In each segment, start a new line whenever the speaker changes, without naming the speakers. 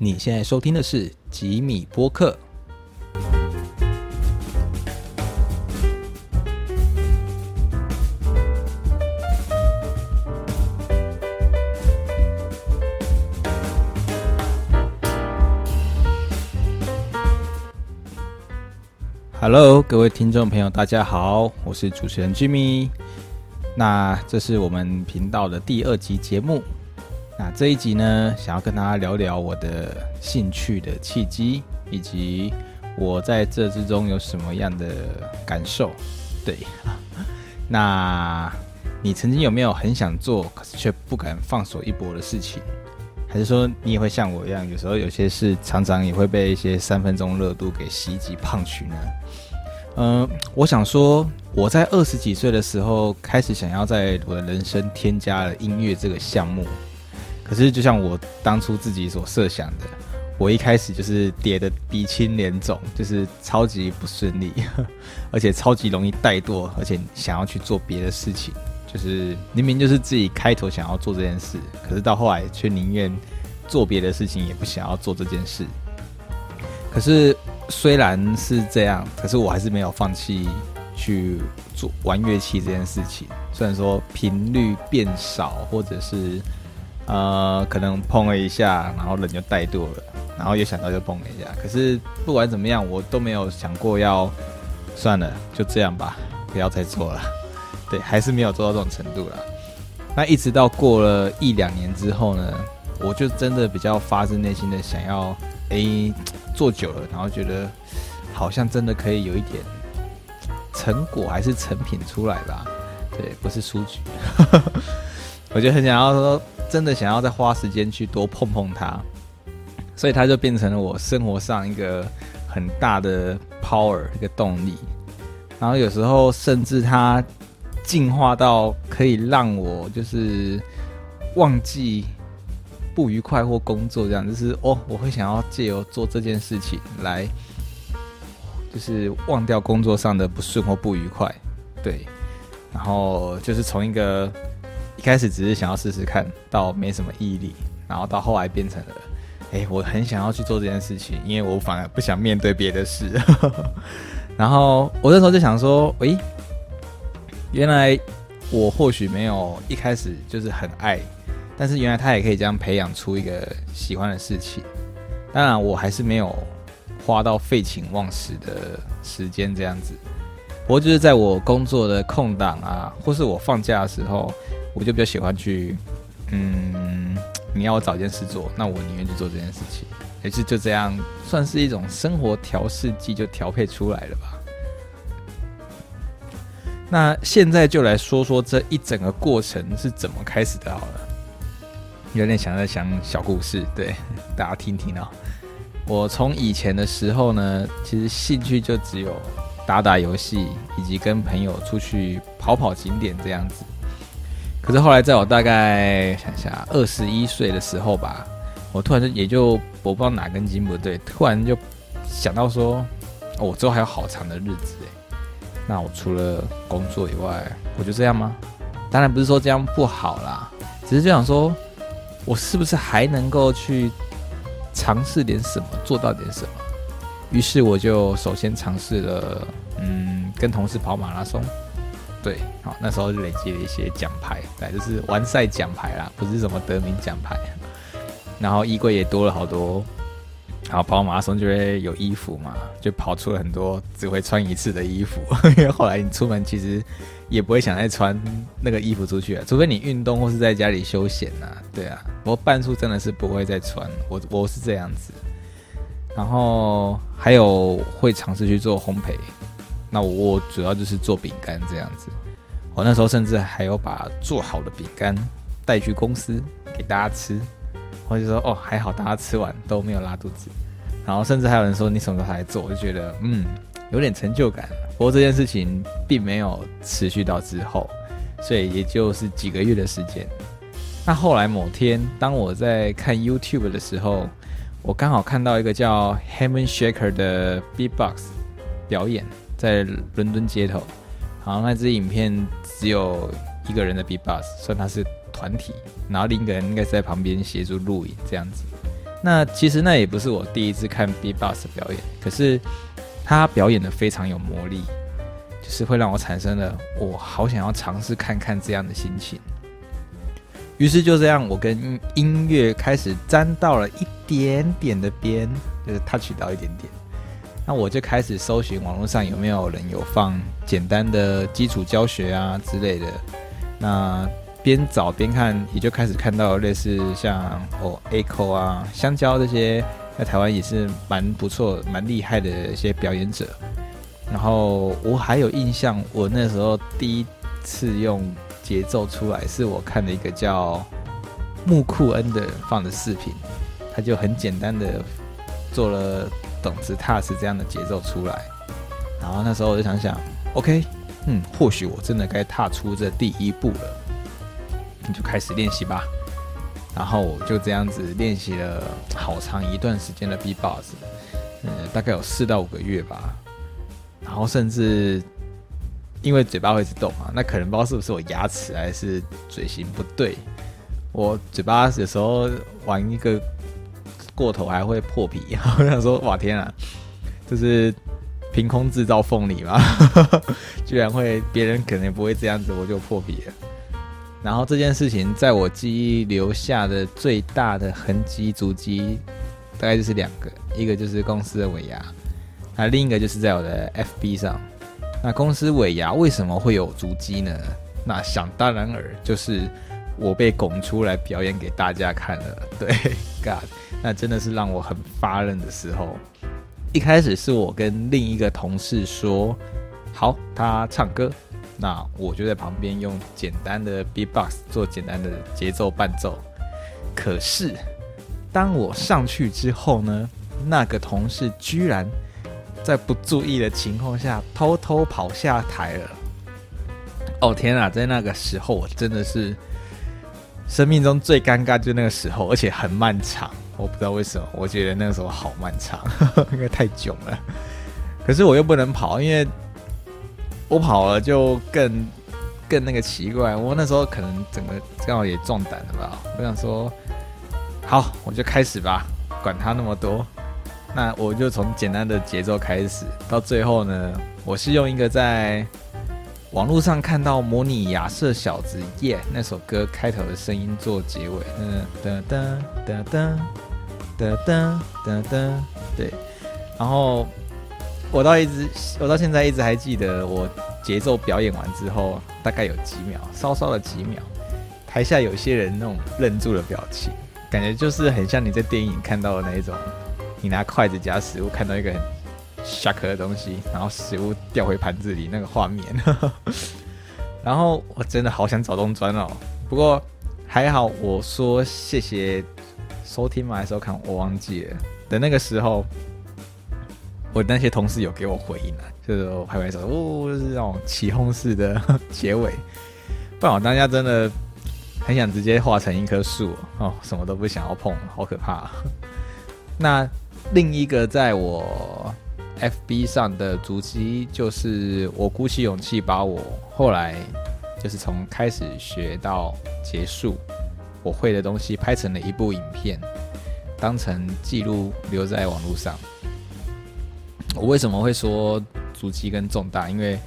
你现在收听的是吉米播客。Hello，各位听众朋友，大家好，我是主持人 Jimmy。那这是我们频道的第二集节目。那这一集呢，想要跟大家聊聊我的兴趣的契机，以及我在这之中有什么样的感受。对，那你曾经有没有很想做，可是却不敢放手一搏的事情？还是说你也会像我一样，有时候有些事常常也会被一些三分钟热度给袭击胖取呢？嗯，我想说，我在二十几岁的时候开始想要在我的人生添加了音乐这个项目。可是就像我当初自己所设想的，我一开始就是跌的鼻青脸肿，就是超级不顺利，而且超级容易怠惰，而且想要去做别的事情，就是明明就是自己开头想要做这件事，可是到后来却宁愿做别的事情，也不想要做这件事。可是。虽然是这样，可是我还是没有放弃去做玩乐器这件事情。虽然说频率变少，或者是呃可能碰了一下，然后人就怠惰了，然后又想到就碰了一下。可是不管怎么样，我都没有想过要算了，就这样吧，不要再做了。对，还是没有做到这种程度了。那一直到过了一两年之后呢，我就真的比较发自内心的想要，诶。做久了，然后觉得好像真的可以有一点成果，还是成品出来吧？对，不是出局。我就很想要说，真的想要再花时间去多碰碰它，所以它就变成了我生活上一个很大的 power 一个动力。然后有时候甚至它进化到可以让我就是忘记。不愉快或工作这样，就是哦，我会想要借由做这件事情来，就是忘掉工作上的不顺或不愉快，对，然后就是从一个一开始只是想要试试看到没什么毅力，然后到后来变成了，哎，我很想要去做这件事情，因为我反而不想面对别的事，然后我那时候就想说，喂，原来我或许没有一开始就是很爱。但是原来他也可以这样培养出一个喜欢的事情，当然我还是没有花到废寝忘食的时间这样子。不过就是在我工作的空档啊，或是我放假的时候，我就比较喜欢去，嗯，你要我找件事做，那我宁愿去做这件事情。也是就这样，算是一种生活调试剂，就调配出来了吧。那现在就来说说这一整个过程是怎么开始的好了。有点想在讲小故事，对大家听听哦。我从以前的时候呢，其实兴趣就只有打打游戏，以及跟朋友出去跑跑景点这样子。可是后来在我大概想下二十一岁的时候吧，我突然就也就我不知道哪根筋不对，突然就想到说，哦我之后还有好长的日子诶。那我除了工作以外，我就这样吗？当然不是说这样不好啦，只是就想说。我是不是还能够去尝试点什么，做到点什么？于是我就首先尝试了，嗯，跟同事跑马拉松。对，好，那时候累积了一些奖牌，对，就是完赛奖牌啦，不是什么得名奖牌。然后衣柜也多了好多。好，跑马拉松就会有衣服嘛，就跑出了很多只会穿一次的衣服，因为后来你出门其实也不会想再穿那个衣服出去啊，除非你运动或是在家里休闲呐，对啊，我半数真的是不会再穿，我我是这样子。然后还有会尝试去做烘焙，那我主要就是做饼干这样子。我那时候甚至还有把做好的饼干带去公司给大家吃。我就说哦，还好大家吃完都没有拉肚子，然后甚至还有人说你什么时候来做，我就觉得嗯有点成就感。不过这件事情并没有持续到之后，所以也就是几个月的时间。那后来某天，当我在看 YouTube 的时候，我刚好看到一个叫 Heaven Shaker 的 Beatbox 表演，在伦敦街头。好，那支影片只有一个人的 Beatbox，算他是。团体，然后另一个人应该是在旁边协助录影这样子。那其实那也不是我第一次看 B-box 表演，可是他表演的非常有魔力，就是会让我产生了我好想要尝试看看这样的心情。于是就这样，我跟音乐开始沾到了一点点的边，就是 touch 到一点点。那我就开始搜寻网络上有没有人有放简单的基础教学啊之类的。那边找边看，也就开始看到类似像哦 A o 啊、香蕉这些，在台湾也是蛮不错、蛮厉害的一些表演者。然后我还有印象，我那时候第一次用。节奏出来是我看的一个叫木库恩的放的视频，他就很简单的做了懂子踏实这样的节奏出来，然后那时候我就想想，OK，嗯，或许我真的该踏出这第一步了，你就开始练习吧。然后我就这样子练习了好长一段时间的 B-box，嗯，大概有四到五个月吧，然后甚至。因为嘴巴会一直动嘛，那可能不知道是不是我牙齿还是嘴型不对，我嘴巴有时候玩一个过头还会破皮，我想说哇天啊，就是凭空制造凤梨嘛，居然会别人可能不会这样子，我就破皮了。然后这件事情在我记忆留下的最大的痕迹足迹，大概就是两个，一个就是公司的尾牙，那另一个就是在我的 FB 上。那公司尾牙为什么会有足迹呢？那想当然尔就是我被拱出来表演给大家看了。对，God，那真的是让我很发愣的时候。一开始是我跟另一个同事说，好，他唱歌，那我就在旁边用简单的 Beatbox 做简单的节奏伴奏。可是当我上去之后呢，那个同事居然。在不注意的情况下，偷偷跑下台了。哦天啊，在那个时候，我真的是生命中最尴尬，就那个时候，而且很漫长。我不知道为什么，我觉得那个时候好漫长，因为太囧了。可是我又不能跑，因为我跑了就更更那个奇怪。我那时候可能整个刚好也壮胆了吧。我想说，好，我就开始吧，管他那么多。那我就从简单的节奏开始，到最后呢，我是用一个在网络上看到模拟亚瑟小子耶那首歌开头的声音做结尾，嗯，噔噔噔噔噔噔噔噔，对，然后我到一直，我到现在一直还记得我节奏表演完之后大概有几秒，稍稍的几秒，台下有些人那种愣住了表情，感觉就是很像你在电影看到的那一种，你拿筷子夹食物，看到一个很。下壳的东西，然后食物掉回盘子里那个画面，然后我真的好想找东砖哦。不过还好，我说谢谢收听嘛，收看我忘记了的那个时候，我那些同事有给我回应了，就是拍拍手，哦，就是那种起哄式的结尾。不然我当下真的很想直接化成一棵树哦，什么都不想要碰，好可怕。那。另一个在我 FB 上的足迹，就是我鼓起勇气把我后来就是从开始学到结束我会的东西拍成了一部影片，当成记录留在网络上。我为什么会说足迹跟重大？因为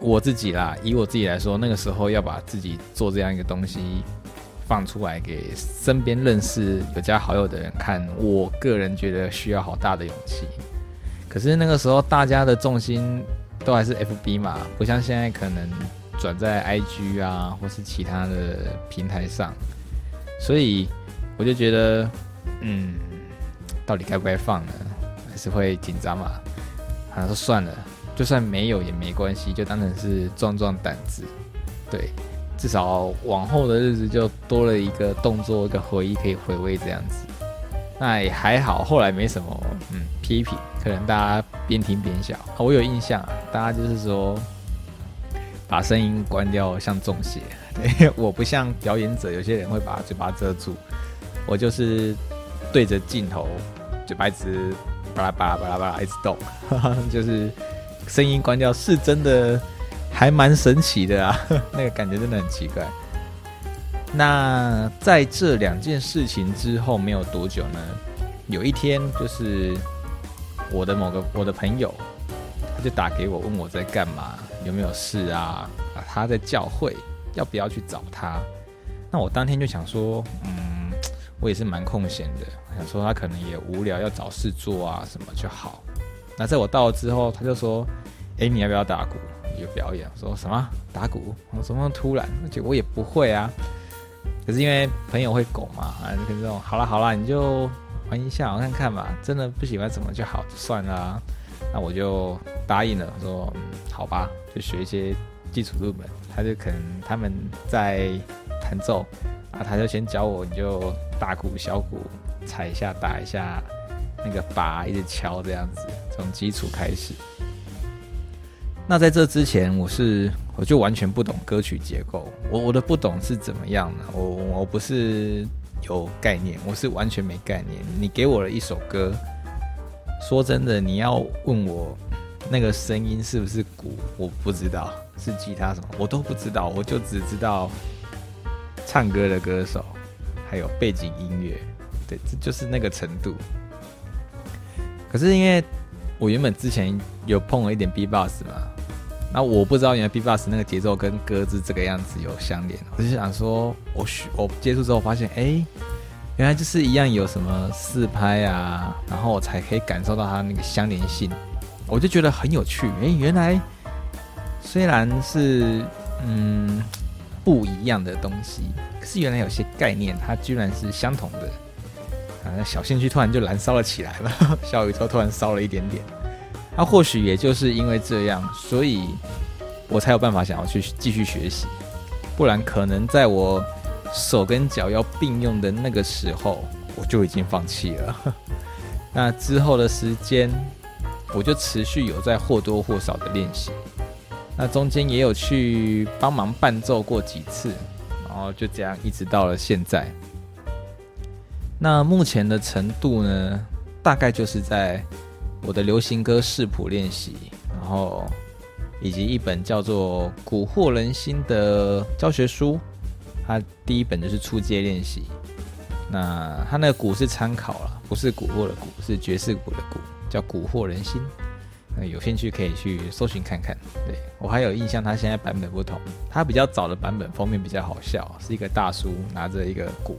我自己啦，以我自己来说，那个时候要把自己做这样一个东西。放出来给身边认识有加好友的人看，我个人觉得需要好大的勇气。可是那个时候大家的重心都还是 FB 嘛，不像现在可能转在 IG 啊或是其他的平台上，所以我就觉得，嗯，到底该不该放呢？还是会紧张嘛？好像说算了，就算没有也没关系，就当成是壮壮胆子，对。至少往后的日子就多了一个动作，一个回忆可以回味这样子。那也还好，后来没什么嗯批评，可能大家边听边笑。我有印象，大家就是说把声音关掉像中邪。对，我不像表演者，有些人会把嘴巴遮住，我就是对着镜头，嘴巴一直巴拉巴拉巴拉巴拉一直动，就是声音关掉是真的。还蛮神奇的啊，那个感觉真的很奇怪。那在这两件事情之后没有多久呢，有一天就是我的某个我的朋友，他就打给我问我在干嘛，有没有事啊？啊，他在教会，要不要去找他？那我当天就想说，嗯，我也是蛮空闲的，想说他可能也无聊，要找事做啊什么就好。那在我到了之后，他就说，哎，你要不要打鼓？有表演？说什么打鼓？我什么突然？而且我也不会啊。可是因为朋友会拱嘛，啊，就跟这种，好了好了，你就玩一下，我看看吧。真的不喜欢怎么就好，就算了。那我就答应了，说好吧，就学一些基础入门。他就可能他们在弹奏，啊，他就先教我，你就大鼓小鼓踩一下，打一下那个把，一直敲这样子，从基础开始。那在这之前，我是我就完全不懂歌曲结构。我我的不懂是怎么样呢？我我不是有概念，我是完全没概念。你给我了一首歌，说真的，你要问我那个声音是不是鼓，我不知道是吉他什么，我都不知道。我就只知道唱歌的歌手，还有背景音乐，对，这就是那个程度。可是因为我原本之前有碰了一点 B box 嘛。那我不知道原来 B box 那个节奏跟歌是这个样子有相连，我就想说，我学我接触之后发现，哎，原来就是一样有什么四拍啊，然后我才可以感受到它那个相连性，我就觉得很有趣。哎，原来虽然是嗯不一样的东西，可是原来有些概念它居然是相同的啊！小兴趣突然就燃烧了起来了，小宇宙突然烧了一点点。那或许也就是因为这样，所以我才有办法想要去继续学习，不然可能在我手跟脚要并用的那个时候，我就已经放弃了。那之后的时间，我就持续有在或多或少的练习，那中间也有去帮忙伴奏过几次，然后就这样一直到了现在。那目前的程度呢，大概就是在。我的流行歌视谱练习，然后以及一本叫做《蛊惑人心》的教学书，它第一本就是初阶练习。那它那个鼓是参考了，不是蛊惑的蛊，是爵士鼓的鼓，叫《蛊惑人心》。那有兴趣可以去搜寻看看。对我还有印象，它现在版本不同，它比较早的版本封面比较好笑，是一个大叔拿着一个鼓，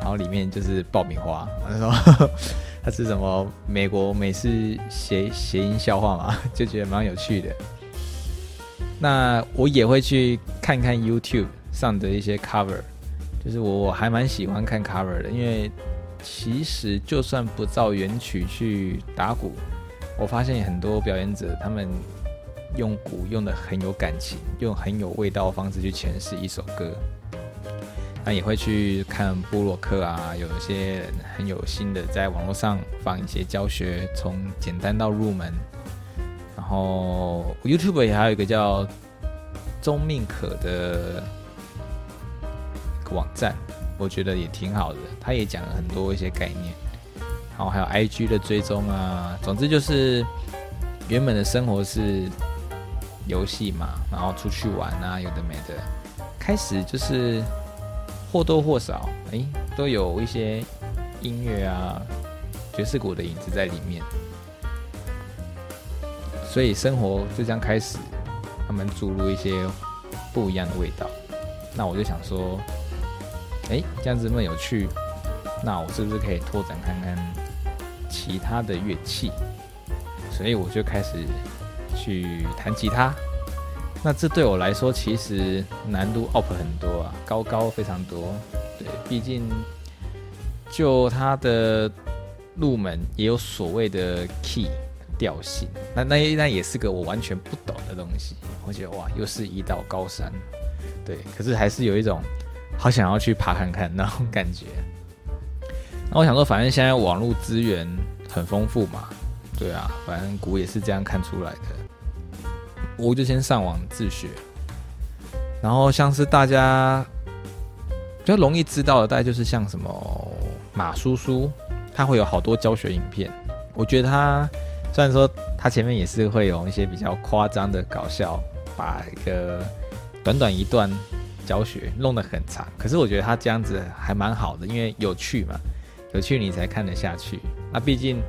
然后里面就是爆米花，他说。是什么美国美式谐谐音笑话嘛？就觉得蛮有趣的。那我也会去看看 YouTube 上的一些 cover，就是我我还蛮喜欢看 cover 的，因为其实就算不照原曲去打鼓，我发现很多表演者他们用鼓用的很有感情，用很有味道的方式去诠释一首歌。那也会去看布洛克啊，有一些很有心的在网络上放一些教学，从简单到入门。然后 YouTube 也还有一个叫钟命可的网站，我觉得也挺好的，他也讲了很多一些概念。然后还有 IG 的追踪啊，总之就是原本的生活是游戏嘛，然后出去玩啊，有的没的，开始就是。或多或少，哎，都有一些音乐啊、爵士鼓的影子在里面，所以生活就这样开始，他们注入一些不一样的味道。那我就想说，哎，这样子那么有趣，那我是不是可以拓展看看其他的乐器？所以我就开始去弹吉他。那这对我来说其实难度 up 很多啊，高高非常多。对，毕竟就它的入门也有所谓的 key 调性，那那那也是个我完全不懂的东西。我觉得哇，又是一道高山。对，可是还是有一种好想要去爬看看那种感觉。那我想说，反正现在网络资源很丰富嘛，对啊，反正鼓也是这样看出来的。我就先上网自学，然后像是大家比较容易知道的，大概就是像什么马叔叔，他会有好多教学影片。我觉得他虽然说他前面也是会有一些比较夸张的搞笑，把一个短短一段教学弄得很长，可是我觉得他这样子还蛮好的，因为有趣嘛，有趣你才看得下去。那毕竟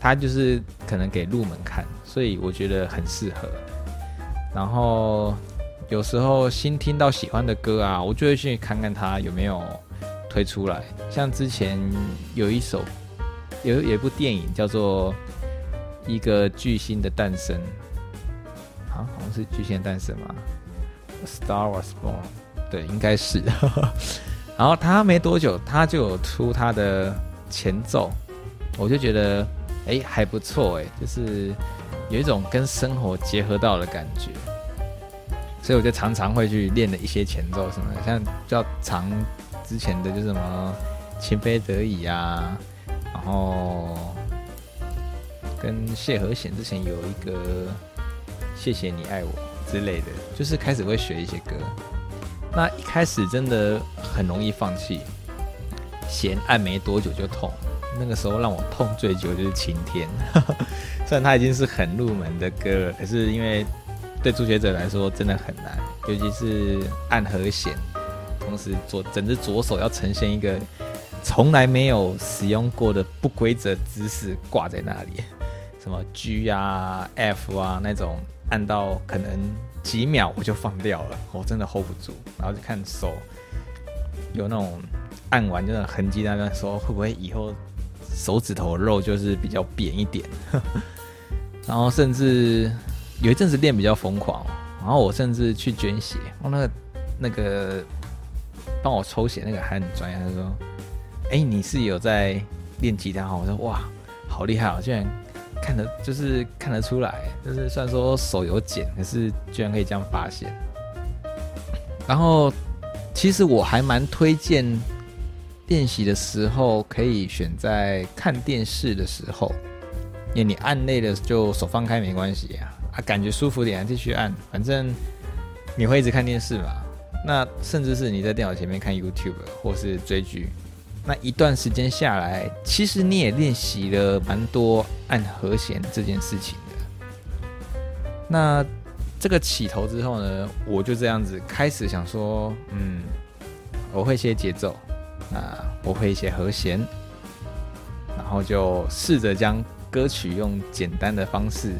他就是可能给入门看，所以我觉得很适合。然后有时候新听到喜欢的歌啊，我就会去看看他有没有推出来。像之前有一首有有一部电影叫做《一个巨星的诞生》，好，好像是巨星诞生吗。Star was born，对，应该是。然后他没多久，他就有出他的前奏，我就觉得，哎，还不错，哎，就是有一种跟生活结合到的感觉。所以我就常常会去练的一些前奏什么的，像较长之前的，就是什么情非得已啊，然后跟谢和弦之前有一个谢谢你爱我。之类的，就是开始会学一些歌。那一开始真的很容易放弃，弦按没多久就痛。那个时候让我痛最久就是《晴天》，虽然它已经是很入门的歌了，可是因为对初学者来说真的很难，尤其是按和弦，同时左整只左手要呈现一个从来没有使用过的不规则姿势挂在那里，什么 G 啊、F 啊那种。按到可能几秒我就放掉了，我真的 hold 不住，然后就看手有那种按完就那痕迹，那边说会不会以后手指头肉就是比较扁一点，然后甚至有一阵子练比较疯狂，然后我甚至去捐血，我那个那个帮我抽血那个还很专业，他说：“哎，你是有在练吉他？”我说：“哇，好厉害啊，居然！”看得就是看得出来，就是虽然说手有茧，可是居然可以这样发现。然后，其实我还蛮推荐练习的时候可以选在看电视的时候，因为你按累了就手放开没关系啊，啊感觉舒服点继续按，反正你会一直看电视嘛。那甚至是你在电脑前面看 YouTube 或是追剧。那一段时间下来，其实你也练习了蛮多按和弦这件事情的。那这个起头之后呢，我就这样子开始想说，嗯，我会一些节奏，啊，我会一些和弦，然后就试着将歌曲用简单的方式，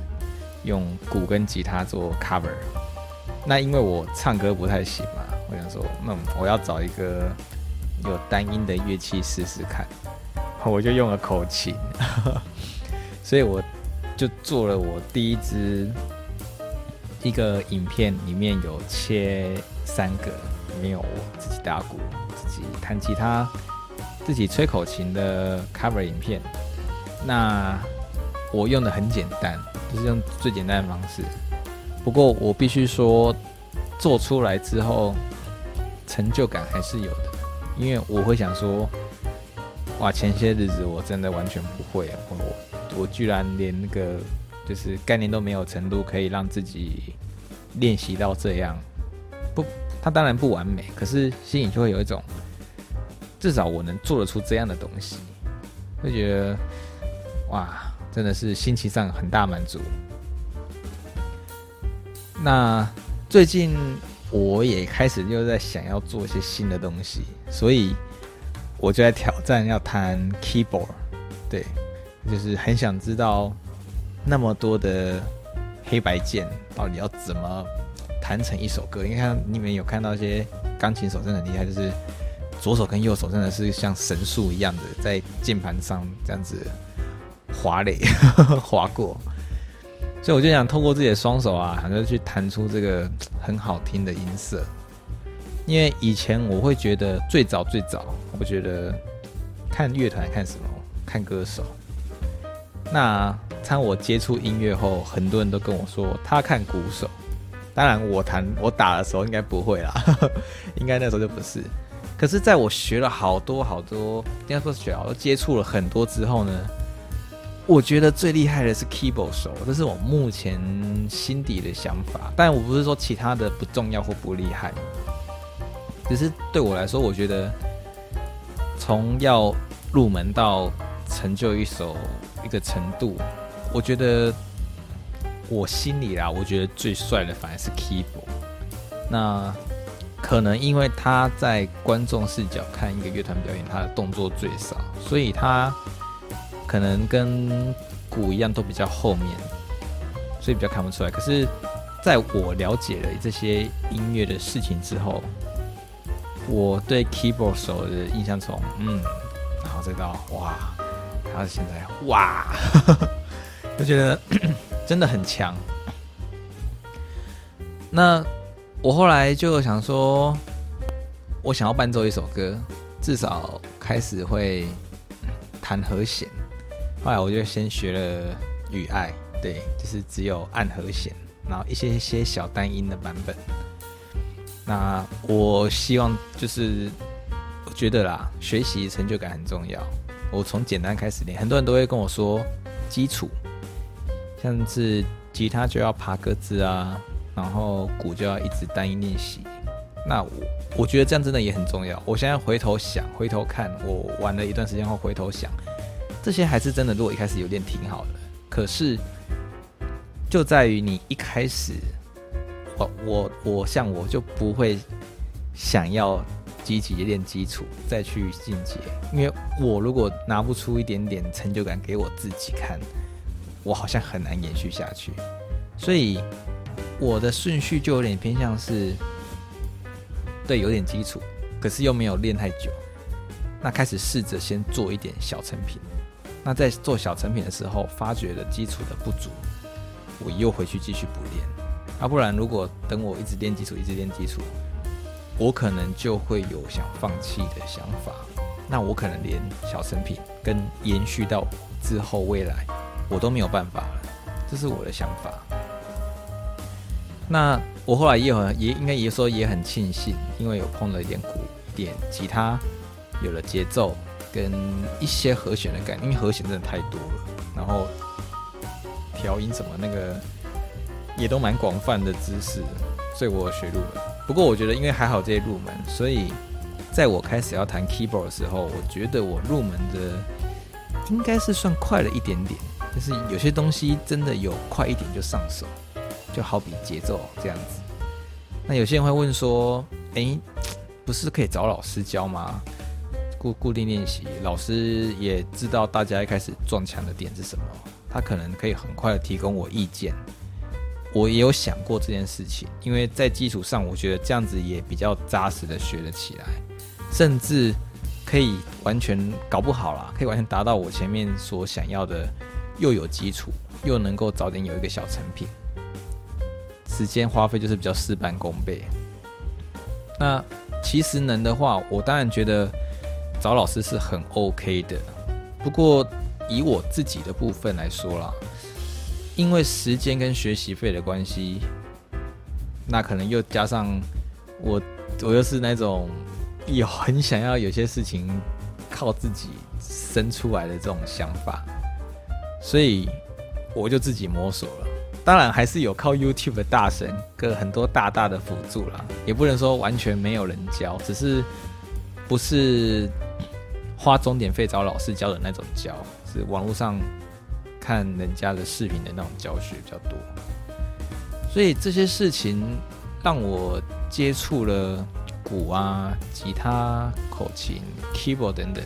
用鼓跟吉他做 cover。那因为我唱歌不太行嘛，我想说，那我要找一个。有单音的乐器试试看，我就用了口琴，所以我就做了我第一支一个影片，里面有切三个，里面有我自己打鼓、自己弹吉他、自己吹口琴的 cover 影片。那我用的很简单，就是用最简单的方式。不过我必须说，做出来之后成就感还是有的。因为我会想说，哇，前些日子我真的完全不会，我我居然连那个就是概念都没有程度，可以让自己练习到这样。不，它当然不完美，可是心里就会有一种，至少我能做得出这样的东西，会觉得哇，真的是心情上很大满足。那最近。我也开始又在想要做一些新的东西，所以我就在挑战要弹 keyboard，对，就是很想知道那么多的黑白键到底要怎么弹成一首歌。你看，你们有看到一些钢琴手真的很厉害，就是左手跟右手真的是像神速一样的在键盘上这样子滑垒滑过。所以我就想透过自己的双手啊，反正去弹出这个 很好听的音色。因为以前我会觉得最早最早，我觉得看乐团看什么？看歌手。那当我接触音乐后，很多人都跟我说他看鼓手。当然我弹我打的时候应该不会啦，应该那时候就不是。可是在我学了好多好多，应该说学好多接触了很多之后呢？我觉得最厉害的是 keyboard 手，这是我目前心底的想法。但我不是说其他的不重要或不厉害，只是对我来说，我觉得从要入门到成就一首一个程度，我觉得我心里啦，我觉得最帅的反而是 keyboard。那可能因为他在观众视角看一个乐团表演，他的动作最少，所以他可能跟鼓一样都比较后面，所以比较看不出来。可是，在我了解了这些音乐的事情之后，我对 keyboard 手的印象从嗯，然后再到哇，他现在哇，就觉得真的很强。那。我后来就想说，我想要伴奏一首歌，至少开始会弹和弦。后来我就先学了《雨爱》，对，就是只有按和弦，然后一些些小单音的版本。那我希望就是，我觉得啦，学习成就感很重要。我从简单开始练，很多人都会跟我说基础，像是吉他就要爬格子啊。然后鼓就要一直单音练习，那我我觉得这样真的也很重要。我现在回头想，回头看，我玩了一段时间后回头想，这些还是真的。如果一开始有练挺好的，可是就在于你一开始，我我我像我就不会想要积极练基础再去进阶，因为我如果拿不出一点点成就感给我自己看，我好像很难延续下去，所以。我的顺序就有点偏向是，对，有点基础，可是又没有练太久。那开始试着先做一点小成品。那在做小成品的时候，发觉了基础的不足，我又回去继续补练。啊，不然如果等我一直练基础，一直练基础，我可能就会有想放弃的想法。那我可能连小成品跟延续到之后未来，我都没有办法了。这是我的想法。那我后来也很也应该也说也很庆幸，因为有碰了一点鼓、点吉他，有了节奏跟一些和弦的感觉，因为和弦真的太多了，然后调音什么那个也都蛮广泛的知识，所以我学入门。不过我觉得因为还好这些入门，所以在我开始要弹 keyboard 的时候，我觉得我入门的应该是算快了一点点，就是有些东西真的有快一点就上手。就好比节奏这样子，那有些人会问说：“哎，不是可以找老师教吗？固固定练习，老师也知道大家一开始撞墙的点是什么，他可能可以很快的提供我意见。我也有想过这件事情，因为在基础上，我觉得这样子也比较扎实的学了起来，甚至可以完全搞不好啦，可以完全达到我前面所想要的，又有基础，又能够早点有一个小成品。”时间花费就是比较事半功倍。那其实能的话，我当然觉得找老师是很 OK 的。不过以我自己的部分来说啦，因为时间跟学习费的关系，那可能又加上我，我又是那种有很想要有些事情靠自己生出来的这种想法，所以我就自己摸索了。当然还是有靠 YouTube 的大神跟很多大大的辅助啦，也不能说完全没有人教，只是不是花终点费找老师教的那种教，是网络上看人家的视频的那种教学比较多。所以这些事情让我接触了鼓啊、吉他、口琴、keyboard 等等。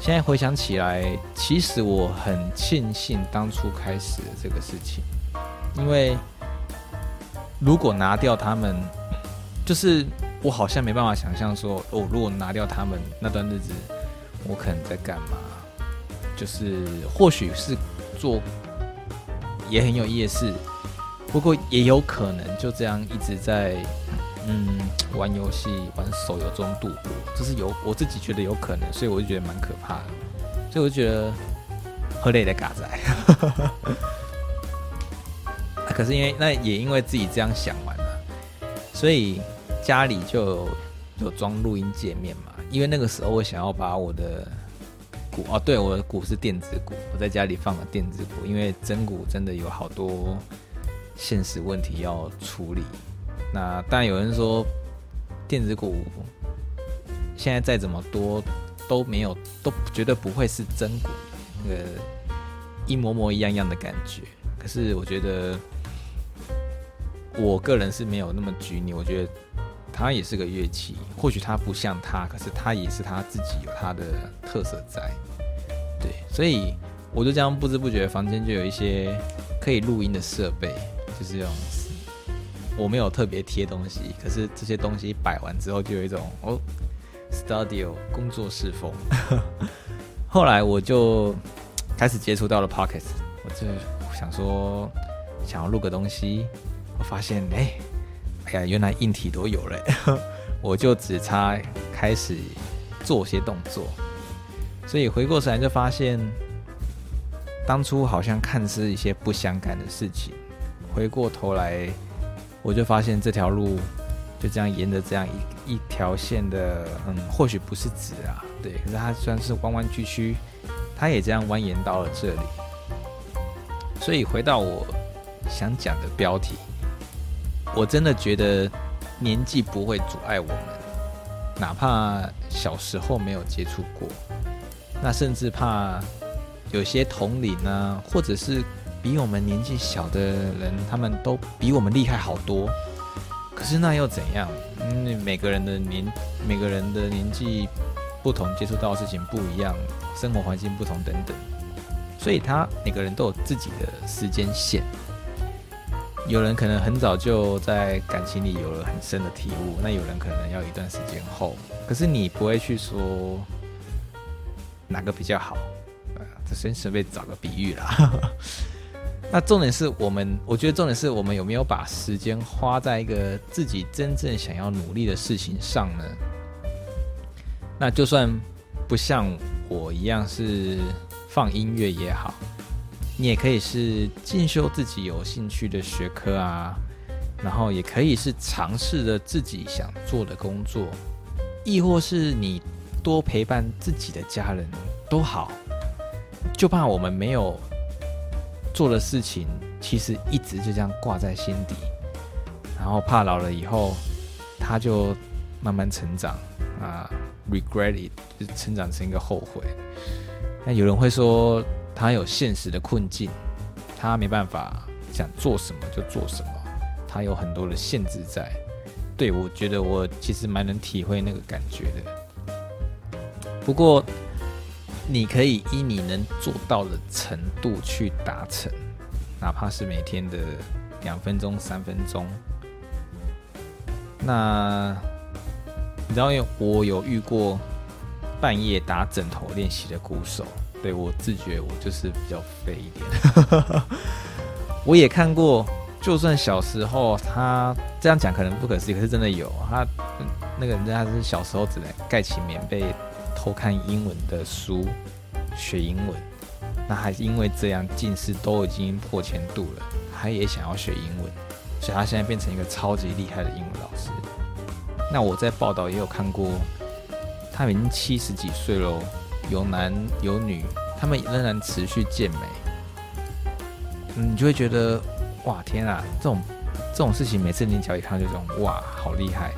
现在回想起来，其实我很庆幸当初开始这个事情。因为如果拿掉他们，就是我好像没办法想象说，哦，如果拿掉他们那段日子，我可能在干嘛？就是或许是做也很有意思，不过也有可能就这样一直在嗯玩游戏、玩手游中度过，这是有我自己觉得有可能，所以我就觉得蛮可怕的，所以我就觉得喝累的嘎仔。可是因为那也因为自己这样想完了，所以家里就有装录音界面嘛。因为那个时候我想要把我的鼓哦，对，我的鼓是电子鼓，我在家里放了电子鼓，因为真鼓真的有好多现实问题要处理。那当然有人说电子鼓现在再怎么多都没有，都绝对不会是真鼓那个一模模一样样的感觉。可是我觉得。我个人是没有那么拘泥，我觉得它也是个乐器，或许它不像它，可是它也是它自己有它的特色在。对，所以我就这样不知不觉房间就有一些可以录音的设备，就是这种。我没有特别贴东西，可是这些东西摆完之后，就有一种哦，studio 工作室风。后来我就开始接触到了 pockets，我就想说想要录个东西，我发现哎，哎呀，原来硬体都有了，我就只差开始做些动作。所以回过神来就发现，当初好像看似一些不相干的事情，回过头来。我就发现这条路就这样沿着这样一一条线的，嗯，或许不是直啊，对，可是它虽然是弯弯曲曲，它也这样蜿蜒到了这里。所以回到我想讲的标题，我真的觉得年纪不会阻碍我们，哪怕小时候没有接触过，那甚至怕有些同龄呢，或者是。比我们年纪小的人，他们都比我们厉害好多。可是那又怎样？嗯，每个人的年，每个人的年纪不同，接触到的事情不一样，生活环境不同等等，所以他每个人都有自己的时间线。有人可能很早就在感情里有了很深的体悟，那有人可能要一段时间后。可是你不会去说哪个比较好，呃这先准备找个比喻啦。那重点是我们，我觉得重点是我们有没有把时间花在一个自己真正想要努力的事情上呢？那就算不像我一样是放音乐也好，你也可以是进修自己有兴趣的学科啊，然后也可以是尝试着自己想做的工作，亦或是你多陪伴自己的家人都好，就怕我们没有。做的事情其实一直就这样挂在心底，然后怕老了以后他就慢慢成长啊，regret it 就成长成一个后悔。那有人会说他有现实的困境，他没办法想做什么就做什么，他有很多的限制在。对我觉得我其实蛮能体会那个感觉的。不过。你可以依你能做到的程度去达成，哪怕是每天的两分钟、三分钟。那你知道，因为我有遇过半夜打枕头练习的鼓手，对我自觉我就是比较废一点。我也看过，就算小时候他这样讲可能不可思议，可是真的有他那个人，他是小时候只能盖起棉被。偷看英文的书学英文，那还是因为这样近视都已经破千度了，他也想要学英文，所以他现在变成一个超级厉害的英文老师。那我在报道也有看过，他已经七十几岁喽，有男有女，他们仍然持续健美。你就会觉得哇天啊，这种这种事情每次你脚一看就这种哇好厉害，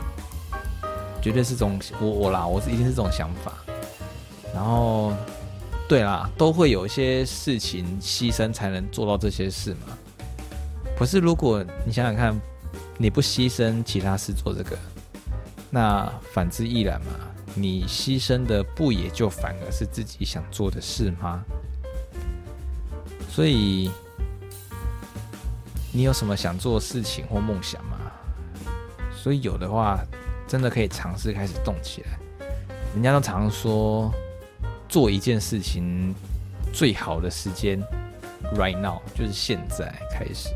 绝对是这种我我啦，我是一定是这种想法。然后，对啦，都会有一些事情牺牲才能做到这些事嘛。可是如果你想想看，你不牺牲其他事做这个，那反之亦然嘛。你牺牲的不也就反而是自己想做的事吗？所以，你有什么想做的事情或梦想吗？所以有的话，真的可以尝试开始动起来。人家都常说。做一件事情最好的时间，right now 就是现在开始。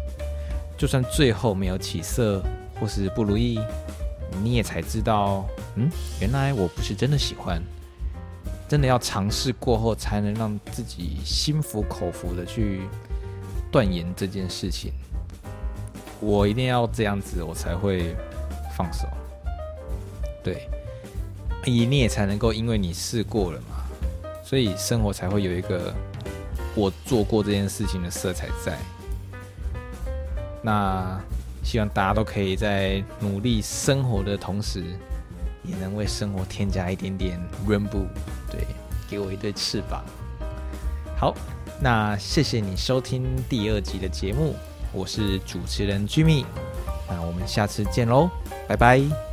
就算最后没有起色或是不如意，你也才知道，嗯，原来我不是真的喜欢。真的要尝试过后，才能让自己心服口服的去断言这件事情。我一定要这样子，我才会放手。对，你也才能够因为你试过了嘛。所以生活才会有一个我做过这件事情的色彩在。那希望大家都可以在努力生活的同时，也能为生活添加一点点 rainbow，对，给我一对翅膀。好，那谢谢你收听第二集的节目，我是主持人 Jimmy，那我们下次见喽，拜拜。